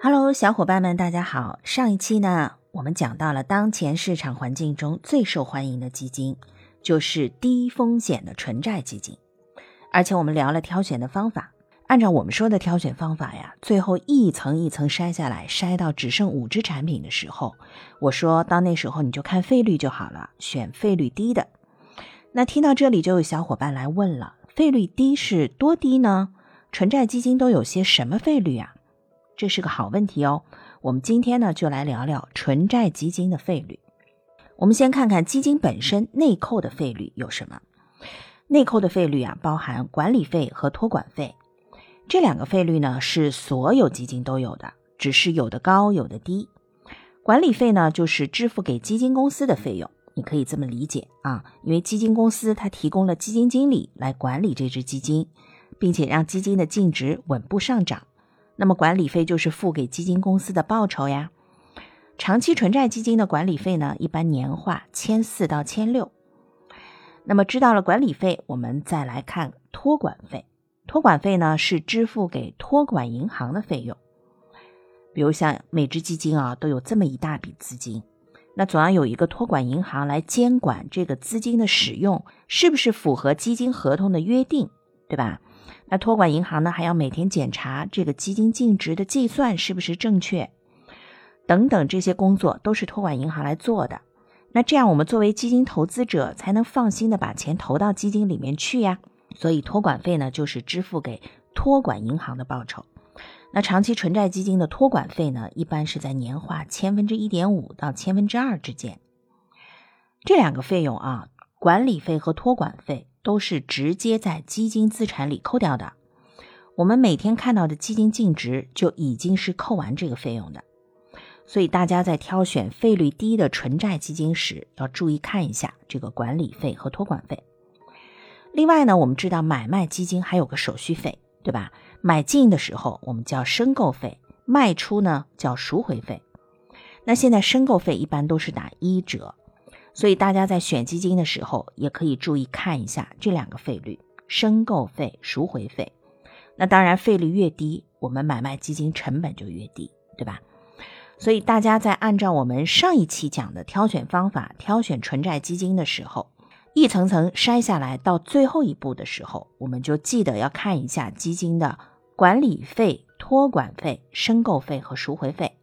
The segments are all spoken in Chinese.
Hello，小伙伴们，大家好。上一期呢，我们讲到了当前市场环境中最受欢迎的基金，就是低风险的纯债基金。而且我们聊了挑选的方法，按照我们说的挑选方法呀，最后一层一层筛下来，筛到只剩五只产品的时候，我说到那时候你就看费率就好了，选费率低的。那听到这里，就有小伙伴来问了：费率低是多低呢？纯债基金都有些什么费率啊？这是个好问题哦。我们今天呢，就来聊聊纯债基金的费率。我们先看看基金本身内扣的费率有什么。内扣的费率啊，包含管理费和托管费。这两个费率呢，是所有基金都有的，只是有的高，有的低。管理费呢，就是支付给基金公司的费用，你可以这么理解啊，因为基金公司它提供了基金经理来管理这支基金，并且让基金的净值稳步上涨。那么管理费就是付给基金公司的报酬呀。长期纯债基金的管理费呢，一般年化千四到千六。那么知道了管理费，我们再来看托管费。托管费呢是支付给托管银行的费用。比如像每只基金啊都有这么一大笔资金，那总要有一个托管银行来监管这个资金的使用是不是符合基金合同的约定，对吧？那托管银行呢，还要每天检查这个基金净值的计算是不是正确，等等这些工作都是托管银行来做的。那这样我们作为基金投资者才能放心的把钱投到基金里面去呀。所以托管费呢，就是支付给托管银行的报酬。那长期纯债基金的托管费呢，一般是在年化千分之一点五到千分之二之间。这两个费用啊，管理费和托管费。都是直接在基金资产里扣掉的，我们每天看到的基金净值就已经是扣完这个费用的，所以大家在挑选费率低的纯债基金时，要注意看一下这个管理费和托管费。另外呢，我们知道买卖基金还有个手续费，对吧？买进的时候我们叫申购费，卖出呢叫赎回费。那现在申购费一般都是打一折。所以大家在选基金的时候，也可以注意看一下这两个费率：申购费、赎回费。那当然，费率越低，我们买卖基金成本就越低，对吧？所以大家在按照我们上一期讲的挑选方法挑选纯债基金的时候，一层层筛下来，到最后一步的时候，我们就记得要看一下基金的管理费、托管费、申购费和赎回费。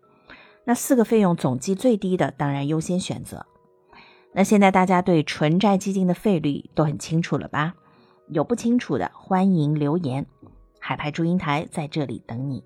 那四个费用总计最低的，当然优先选择。那现在大家对纯债基金的费率都很清楚了吧？有不清楚的，欢迎留言。海派祝英台在这里等你。